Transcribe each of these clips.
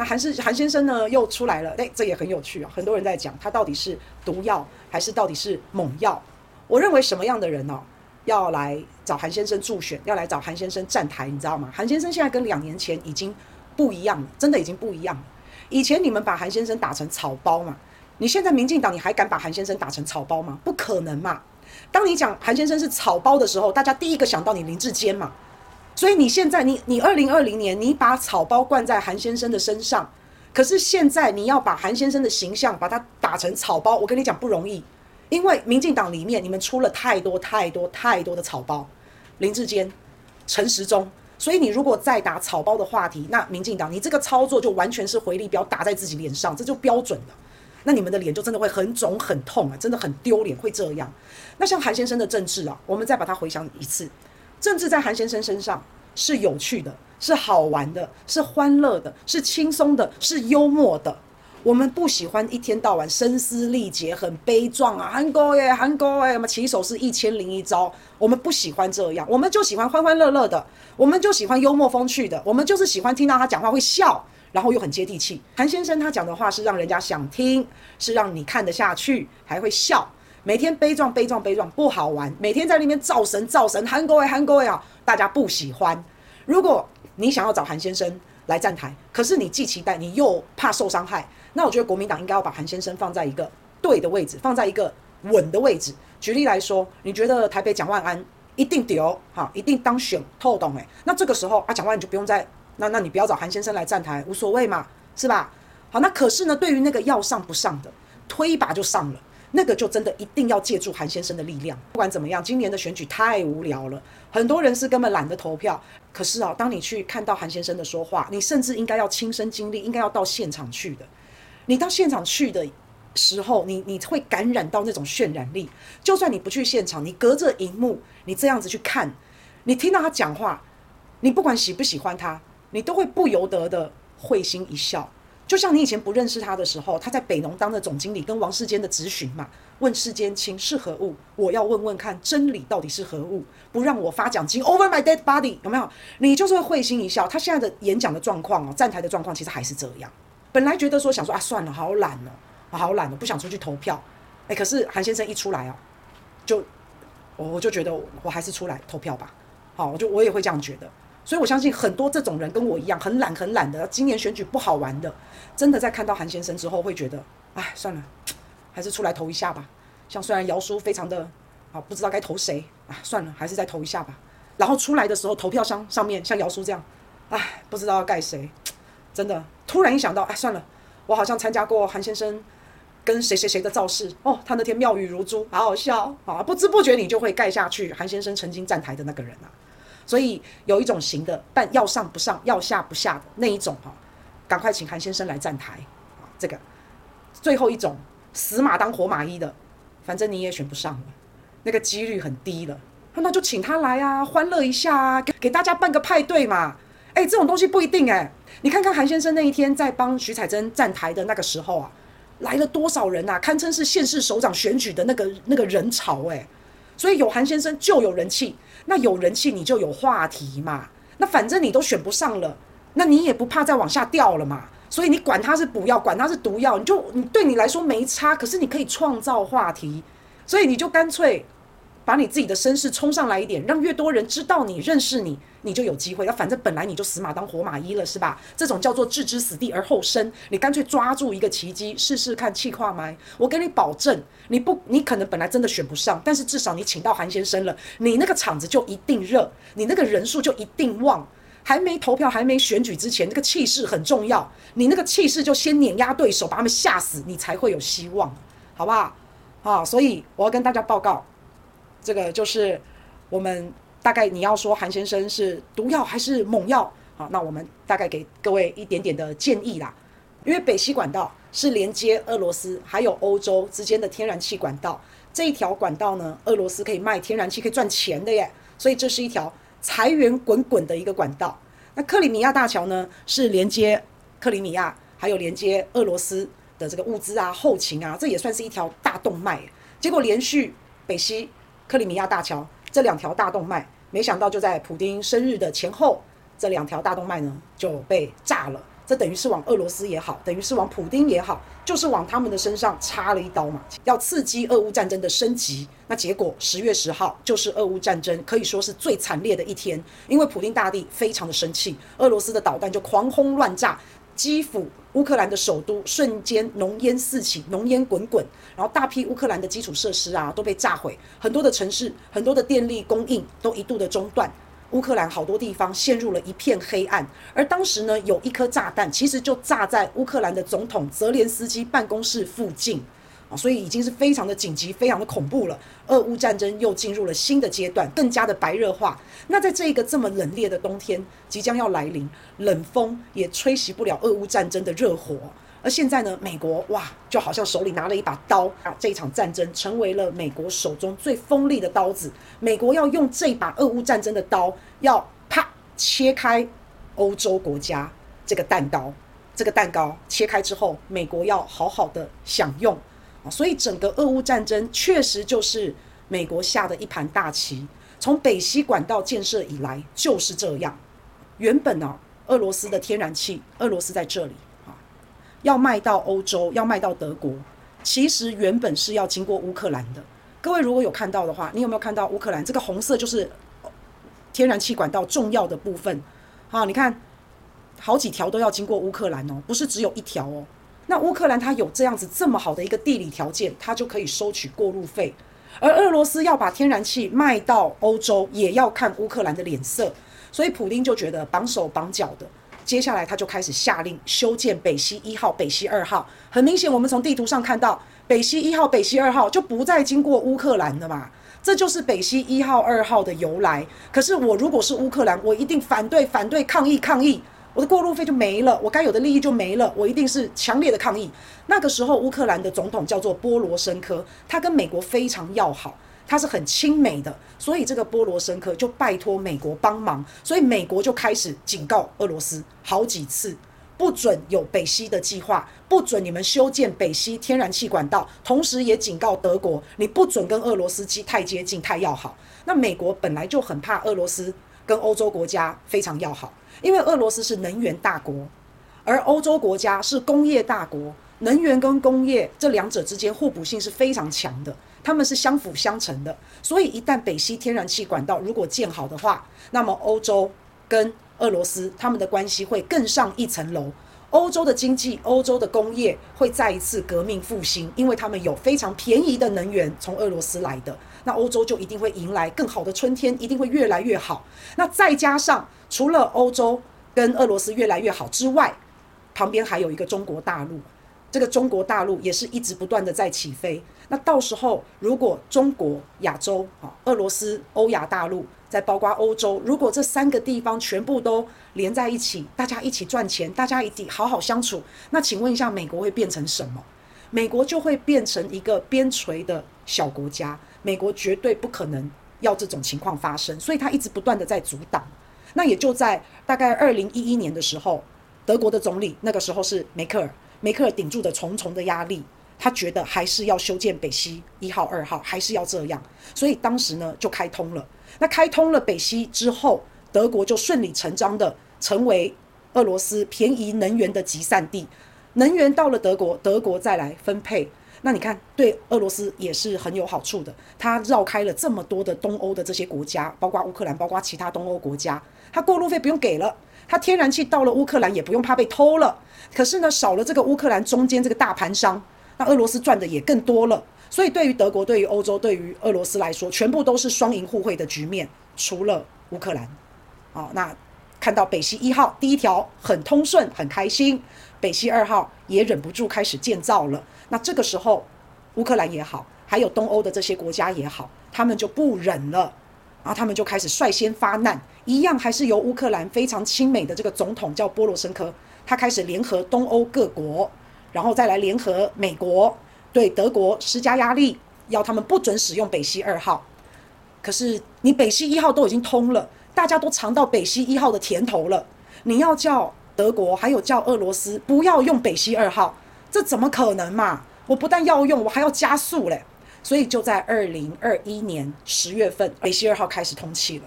那韩是韩先生呢又出来了，诶，这也很有趣啊，很多人在讲他到底是毒药还是到底是猛药。我认为什么样的人呢、哦，要来找韩先生助选，要来找韩先生站台，你知道吗？韩先生现在跟两年前已经不一样了，真的已经不一样了。以前你们把韩先生打成草包嘛，你现在民进党你还敢把韩先生打成草包吗？不可能嘛！当你讲韩先生是草包的时候，大家第一个想到你林志坚嘛。所以你现在你你二零二零年你把草包灌在韩先生的身上，可是现在你要把韩先生的形象把他打成草包，我跟你讲不容易，因为民进党里面你们出了太多太多太多的草包，林志坚、陈时中，所以你如果再打草包的话题，那民进党你这个操作就完全是回力镖打在自己脸上，这就标准了，那你们的脸就真的会很肿很痛啊，真的很丢脸，会这样。那像韩先生的政治啊，我们再把它回想一次。政治在韩先生身上是有趣的，是好玩的，是欢乐的，是轻松的，是幽默的。我们不喜欢一天到晚声嘶力竭、很悲壮啊！韩国耶，韩国耶，什么起手是一千零一招，我们不喜欢这样，我们就喜欢欢欢乐乐的，我们就喜欢幽默风趣的，我们就是喜欢听到他讲话会笑，然后又很接地气。韩先生他讲的话是让人家想听，是让你看得下去，还会笑。每天悲壮悲壮悲壮不好玩，每天在那边造神造神，韩国哎韩国哎啊，大家不喜欢。如果你想要找韩先生来站台，可是你既期待你又怕受伤害，那我觉得国民党应该要把韩先生放在一个对的位置，放在一个稳的位置。举例来说，你觉得台北蒋万安一定丢哈，一定当选透懂哎，那这个时候啊蒋万安就不用再那那你不要找韩先生来站台，无所谓嘛，是吧？好，那可是呢，对于那个要上不上的，推一把就上了。那个就真的一定要借助韩先生的力量。不管怎么样，今年的选举太无聊了，很多人是根本懒得投票。可是啊，当你去看到韩先生的说话，你甚至应该要亲身经历，应该要到现场去的。你到现场去的时候，你你会感染到那种渲染力。就算你不去现场，你隔着荧幕，你这样子去看，你听到他讲话，你不管喜不喜欢他，你都会不由得的会心一笑。就像你以前不认识他的时候，他在北农当的总经理，跟王世坚的质询嘛，问世坚情是何物？我要问问看真理到底是何物？不让我发奖金，Over my dead body，有没有？你就是会会心一笑。他现在的演讲的状况哦，站台的状况其实还是这样。本来觉得说想说啊，算了，好懒哦，好懒哦，不想出去投票。哎，可是韩先生一出来哦，就我我就觉得我还是出来投票吧。好，我就我也会这样觉得。所以我相信很多这种人跟我一样很懒很懒的，今年选举不好玩的，真的在看到韩先生之后会觉得，哎，算了，还是出来投一下吧。像虽然姚叔非常的啊，不知道该投谁啊，算了，还是再投一下吧。然后出来的时候，投票箱上面像姚叔这样，哎，不知道要盖谁，真的突然一想到，哎，算了，我好像参加过韩先生跟谁谁谁的造势哦，他那天妙语如珠，好好笑啊，不知不觉你就会盖下去韩先生曾经站台的那个人啊。所以有一种型的，但要上不上，要下不下的那一种哈，赶快请韩先生来站台啊！这个最后一种死马当活马医的，反正你也选不上了，那个几率很低了，那就请他来啊，欢乐一下啊，给给大家办个派对嘛！哎，这种东西不一定哎，你看看韩先生那一天在帮徐彩珍站台的那个时候啊，来了多少人啊，堪称是县市首长选举的那个那个人潮哎，所以有韩先生就有人气。那有人气你就有话题嘛，那反正你都选不上了，那你也不怕再往下掉了嘛，所以你管他是补药，管他是毒药，你就你对你来说没差，可是你可以创造话题，所以你就干脆。把你自己的身世冲上来一点，让越多人知道你认识你，你就有机会。那反正本来你就死马当活马医了，是吧？这种叫做置之死地而后生。你干脆抓住一个奇迹，试试看气跨麦。我给你保证，你不，你可能本来真的选不上，但是至少你请到韩先生了，你那个场子就一定热，你那个人数就一定旺。还没投票，还没选举之前，那个气势很重要。你那个气势就先碾压对手，把他们吓死，你才会有希望，好不好？啊，所以我要跟大家报告。这个就是我们大概你要说韩先生是毒药还是猛药？好，那我们大概给各位一点点的建议啦。因为北溪管道是连接俄罗斯还有欧洲之间的天然气管道，这一条管道呢，俄罗斯可以卖天然气可以赚钱的耶，所以这是一条财源滚滚的一个管道。那克里米亚大桥呢，是连接克里米亚还有连接俄罗斯的这个物资啊、后勤啊，这也算是一条大动脉。结果连续北溪。克里米亚大桥这两条大动脉，没想到就在普丁生日的前后，这两条大动脉呢就被炸了，这等于是往俄罗斯也好，等于是往普丁也好，就是往他们的身上插了一刀嘛，要刺激俄乌战争的升级。那结果十月十号就是俄乌战争可以说是最惨烈的一天，因为普丁大帝非常的生气，俄罗斯的导弹就狂轰乱炸。基辅，乌克兰的首都瞬间浓烟四起，浓烟滚滚，然后大批乌克兰的基础设施啊都被炸毁，很多的城市，很多的电力供应都一度的中断，乌克兰好多地方陷入了一片黑暗。而当时呢，有一颗炸弹其实就炸在乌克兰的总统泽连斯基办公室附近。所以已经是非常的紧急，非常的恐怖了。俄乌战争又进入了新的阶段，更加的白热化。那在这个这么冷冽的冬天即将要来临，冷风也吹熄不了俄乌战争的热火。而现在呢，美国哇，就好像手里拿了一把刀啊，这一场战争成为了美国手中最锋利的刀子。美国要用这把俄乌战争的刀，要啪切开欧洲国家这个蛋糕。这个蛋糕切开之后，美国要好好的享用。所以整个俄乌战争确实就是美国下的一盘大棋。从北溪管道建设以来就是这样。原本呢，俄罗斯的天然气，俄罗斯在这里啊，要卖到欧洲，要卖到德国，其实原本是要经过乌克兰的。各位如果有看到的话，你有没有看到乌克兰这个红色就是天然气管道重要的部分？好，你看好几条都要经过乌克兰哦，不是只有一条哦。那乌克兰它有这样子这么好的一个地理条件，它就可以收取过路费。而俄罗斯要把天然气卖到欧洲，也要看乌克兰的脸色。所以普丁就觉得绑手绑脚的，接下来他就开始下令修建北溪一号、北溪二号。很明显，我们从地图上看到，北溪一号、北溪二号就不再经过乌克兰了嘛。这就是北溪一号、二号的由来。可是我如果是乌克兰，我一定反对、反对、抗议、抗议。我的过路费就没了，我该有的利益就没了，我一定是强烈的抗议。那个时候，乌克兰的总统叫做波罗申科，他跟美国非常要好，他是很亲美的，所以这个波罗申科就拜托美国帮忙，所以美国就开始警告俄罗斯好几次，不准有北溪的计划，不准你们修建北溪天然气管道，同时也警告德国，你不准跟俄罗斯太接近、太要好。那美国本来就很怕俄罗斯跟欧洲国家非常要好。因为俄罗斯是能源大国，而欧洲国家是工业大国，能源跟工业这两者之间互补性是非常强的，他们是相辅相成的。所以一旦北溪天然气管道如果建好的话，那么欧洲跟俄罗斯他们的关系会更上一层楼，欧洲的经济、欧洲的工业会再一次革命复兴，因为他们有非常便宜的能源从俄罗斯来的，那欧洲就一定会迎来更好的春天，一定会越来越好。那再加上。除了欧洲跟俄罗斯越来越好之外，旁边还有一个中国大陆，这个中国大陆也是一直不断的在起飞。那到时候如果中国、亚洲啊、俄罗斯、欧亚大陆，再包括欧洲，如果这三个地方全部都连在一起，大家一起赚钱，大家一起好好相处，那请问一下，美国会变成什么？美国就会变成一个边陲的小国家。美国绝对不可能要这种情况发生，所以他一直不断的在阻挡。那也就在大概二零一一年的时候，德国的总理那个时候是梅克尔，梅克尔顶住的重重的压力，他觉得还是要修建北溪一号、二号，还是要这样，所以当时呢就开通了。那开通了北溪之后，德国就顺理成章的成为俄罗斯便宜能源的集散地，能源到了德国，德国再来分配。那你看，对俄罗斯也是很有好处的，它绕开了这么多的东欧的这些国家，包括乌克兰，包括其他东欧国家。他过路费不用给了，他天然气到了乌克兰也不用怕被偷了。可是呢，少了这个乌克兰中间这个大盘商，那俄罗斯赚的也更多了。所以对于德国、对于欧洲、对于俄罗斯来说，全部都是双赢互惠的局面。除了乌克兰，好，那看到北溪一号第一条很通顺，很开心，北溪二号也忍不住开始建造了。那这个时候，乌克兰也好，还有东欧的这些国家也好，他们就不忍了。然后他们就开始率先发难，一样还是由乌克兰非常亲美的这个总统叫波罗申科，他开始联合东欧各国，然后再来联合美国，对德国施加压力，要他们不准使用北溪二号。可是你北溪一号都已经通了，大家都尝到北溪一号的甜头了，你要叫德国还有叫俄罗斯不要用北溪二号，这怎么可能嘛？我不但要用，我还要加速嘞。所以就在二零二一年十月份，北溪二号开始通气了。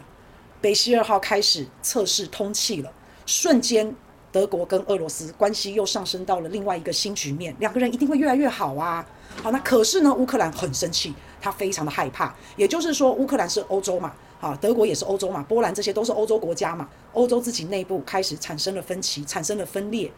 北溪二号开始测试通气了，瞬间德国跟俄罗斯关系又上升到了另外一个新局面，两个人一定会越来越好啊。好，那可是呢，乌克兰很生气，他非常的害怕。也就是说，乌克兰是欧洲嘛，啊，德国也是欧洲嘛，波兰这些都是欧洲国家嘛，欧洲自己内部开始产生了分歧，产生了分裂。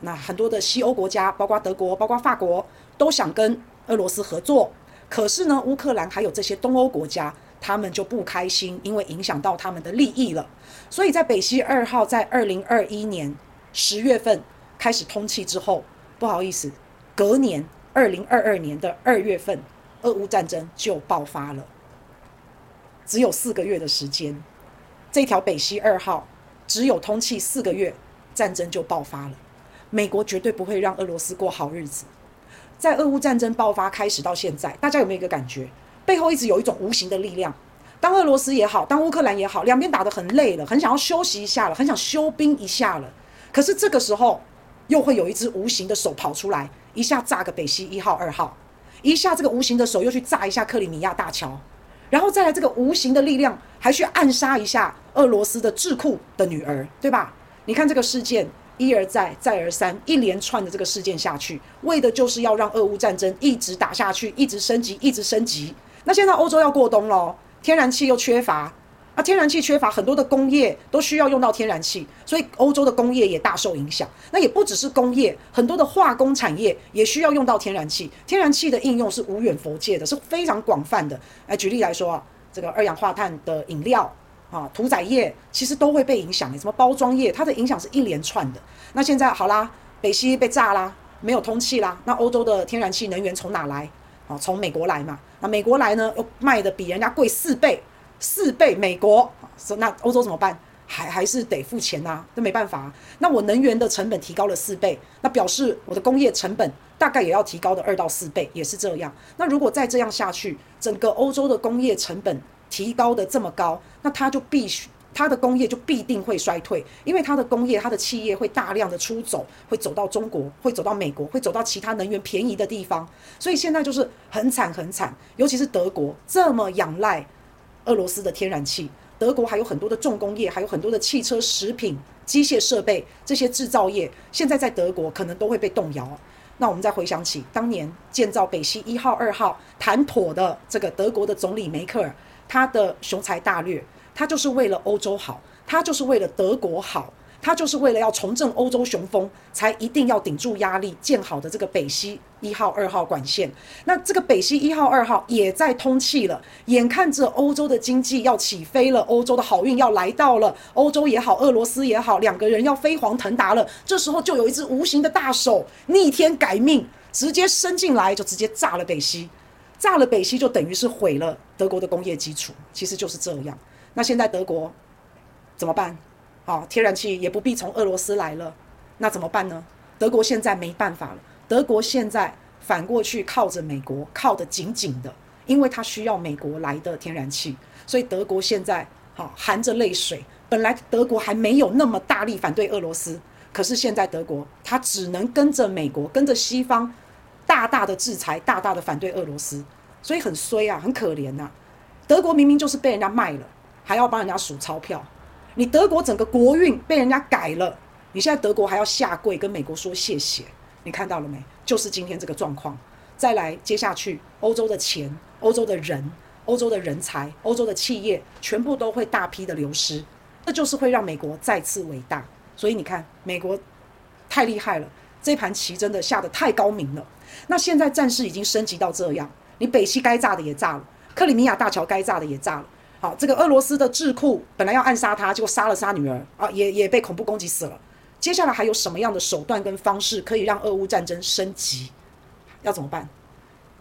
那很多的西欧国家，包括德国，包括法国，都想跟俄罗斯合作。可是呢，乌克兰还有这些东欧国家，他们就不开心，因为影响到他们的利益了。所以在北溪二号在二零二一年。十月份开始通气之后，不好意思，隔年二零二二年的二月份，俄乌战争就爆发了。只有四个月的时间，这条北溪二号只有通气四个月，战争就爆发了。美国绝对不会让俄罗斯过好日子。在俄乌战争爆发开始到现在，大家有没有一个感觉？背后一直有一种无形的力量。当俄罗斯也好，当乌克兰也好，两边打得很累了，很想要休息一下了，很想休兵一下了。可是这个时候，又会有一只无形的手跑出来，一下炸个北溪一号、二号，一下这个无形的手又去炸一下克里米亚大桥，然后再来这个无形的力量，还去暗杀一下俄罗斯的智库的女儿，对吧？你看这个事件一而再、再而三，一连串的这个事件下去，为的就是要让俄乌战争一直打下去，一直升级，一直升级。那现在欧洲要过冬了，天然气又缺乏。啊天然气缺乏，很多的工业都需要用到天然气，所以欧洲的工业也大受影响。那也不只是工业，很多的化工产业也需要用到天然气。天然气的应用是无远弗届的，是非常广泛的。来举例来说啊，这个二氧化碳的饮料啊，屠宰业其实都会被影响。什么包装业，它的影响是一连串的。那现在好啦，北溪被炸啦，没有通气啦。那欧洲的天然气能源从哪来？啊，从美国来嘛。那美国来呢，又卖的比人家贵四倍。四倍美国，说那欧洲怎么办？还还是得付钱呐、啊，这没办法、啊。那我能源的成本提高了四倍，那表示我的工业成本大概也要提高的二到四倍，也是这样。那如果再这样下去，整个欧洲的工业成本提高的这么高，那它就必须，它的工业就必定会衰退，因为它的工业、它的企业会大量的出走，会走到中国，会走到美国，会走到其他能源便宜的地方。所以现在就是很惨很惨，尤其是德国这么仰赖。俄罗斯的天然气，德国还有很多的重工业，还有很多的汽车、食品、机械设备这些制造业，现在在德国可能都会被动摇。那我们再回想起当年建造北溪一号、二号谈妥的这个德国的总理梅克尔，他的雄才大略，他就是为了欧洲好，他就是为了德国好。他就是为了要重振欧洲雄风，才一定要顶住压力建好的这个北溪一号、二号管线。那这个北溪一号、二号也在通气了，眼看着欧洲的经济要起飞了，欧洲的好运要来到了，欧洲也好，俄罗斯也好，两个人要飞黄腾达了。这时候就有一只无形的大手逆天改命，直接伸进来，就直接炸了北溪，炸了北溪就等于是毁了德国的工业基础。其实就是这样。那现在德国怎么办？好，天然气也不必从俄罗斯来了，那怎么办呢？德国现在没办法了。德国现在反过去靠着美国，靠得紧紧的，因为它需要美国来的天然气，所以德国现在好含着泪水。本来德国还没有那么大力反对俄罗斯，可是现在德国它只能跟着美国，跟着西方，大大的制裁，大大的反对俄罗斯，所以很衰啊，很可怜呐。德国明明就是被人家卖了，还要帮人家数钞票。你德国整个国运被人家改了，你现在德国还要下跪跟美国说谢谢，你看到了没？就是今天这个状况。再来，接下去欧洲的钱、欧洲的人、欧洲的人才、欧洲的企业，全部都会大批的流失，这就是会让美国再次伟大。所以你看，美国太厉害了，这盘棋真的下得太高明了。那现在战事已经升级到这样，你北溪该炸的也炸了，克里米亚大桥该炸的也炸了。好，这个俄罗斯的智库本来要暗杀他，结果杀了杀女儿啊，也也被恐怖攻击死了。接下来还有什么样的手段跟方式可以让俄乌战争升级？要怎么办？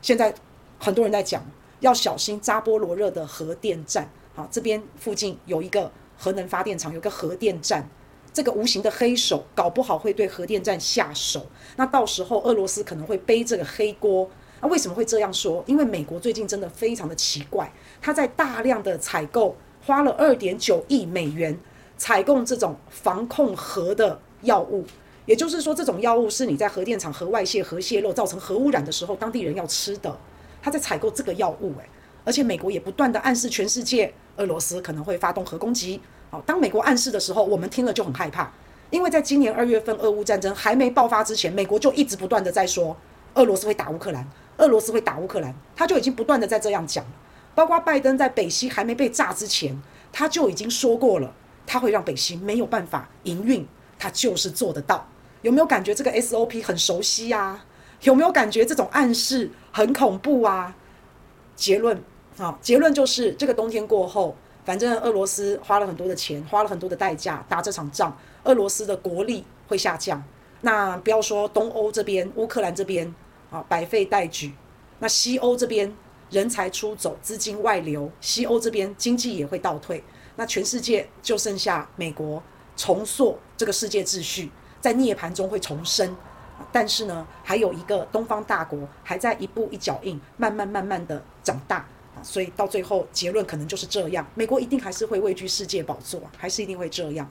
现在很多人在讲，要小心扎波罗热的核电站。好，这边附近有一个核能发电厂，有个核电站，这个无形的黑手搞不好会对核电站下手。那到时候俄罗斯可能会背这个黑锅。那为什么会这样说？因为美国最近真的非常的奇怪，他在大量的采购，花了二点九亿美元采购这种防控核的药物，也就是说，这种药物是你在核电厂核外泄、核泄漏造成核污染的时候，当地人要吃的。他在采购这个药物，诶，而且美国也不断的暗示全世界，俄罗斯可能会发动核攻击。好，当美国暗示的时候，我们听了就很害怕，因为在今年二月份俄乌战争还没爆发之前，美国就一直不断的在说俄罗斯会打乌克兰，俄罗斯会打乌克兰，他就已经不断的在这样讲。包括拜登在北溪还没被炸之前，他就已经说过了，他会让北溪没有办法营运，他就是做得到。有没有感觉这个 SOP 很熟悉啊？有没有感觉这种暗示很恐怖啊？结论啊，结论就是这个冬天过后，反正俄罗斯花了很多的钱，花了很多的代价打这场仗。俄罗斯的国力会下降，那不要说东欧这边，乌克兰这边啊，百废待举。那西欧这边人才出走，资金外流，西欧这边经济也会倒退。那全世界就剩下美国重塑这个世界秩序，在涅槃中会重生。但是呢，还有一个东方大国还在一步一脚印，慢慢慢慢的长大啊。所以到最后结论可能就是这样，美国一定还是会位居世界宝座，还是一定会这样。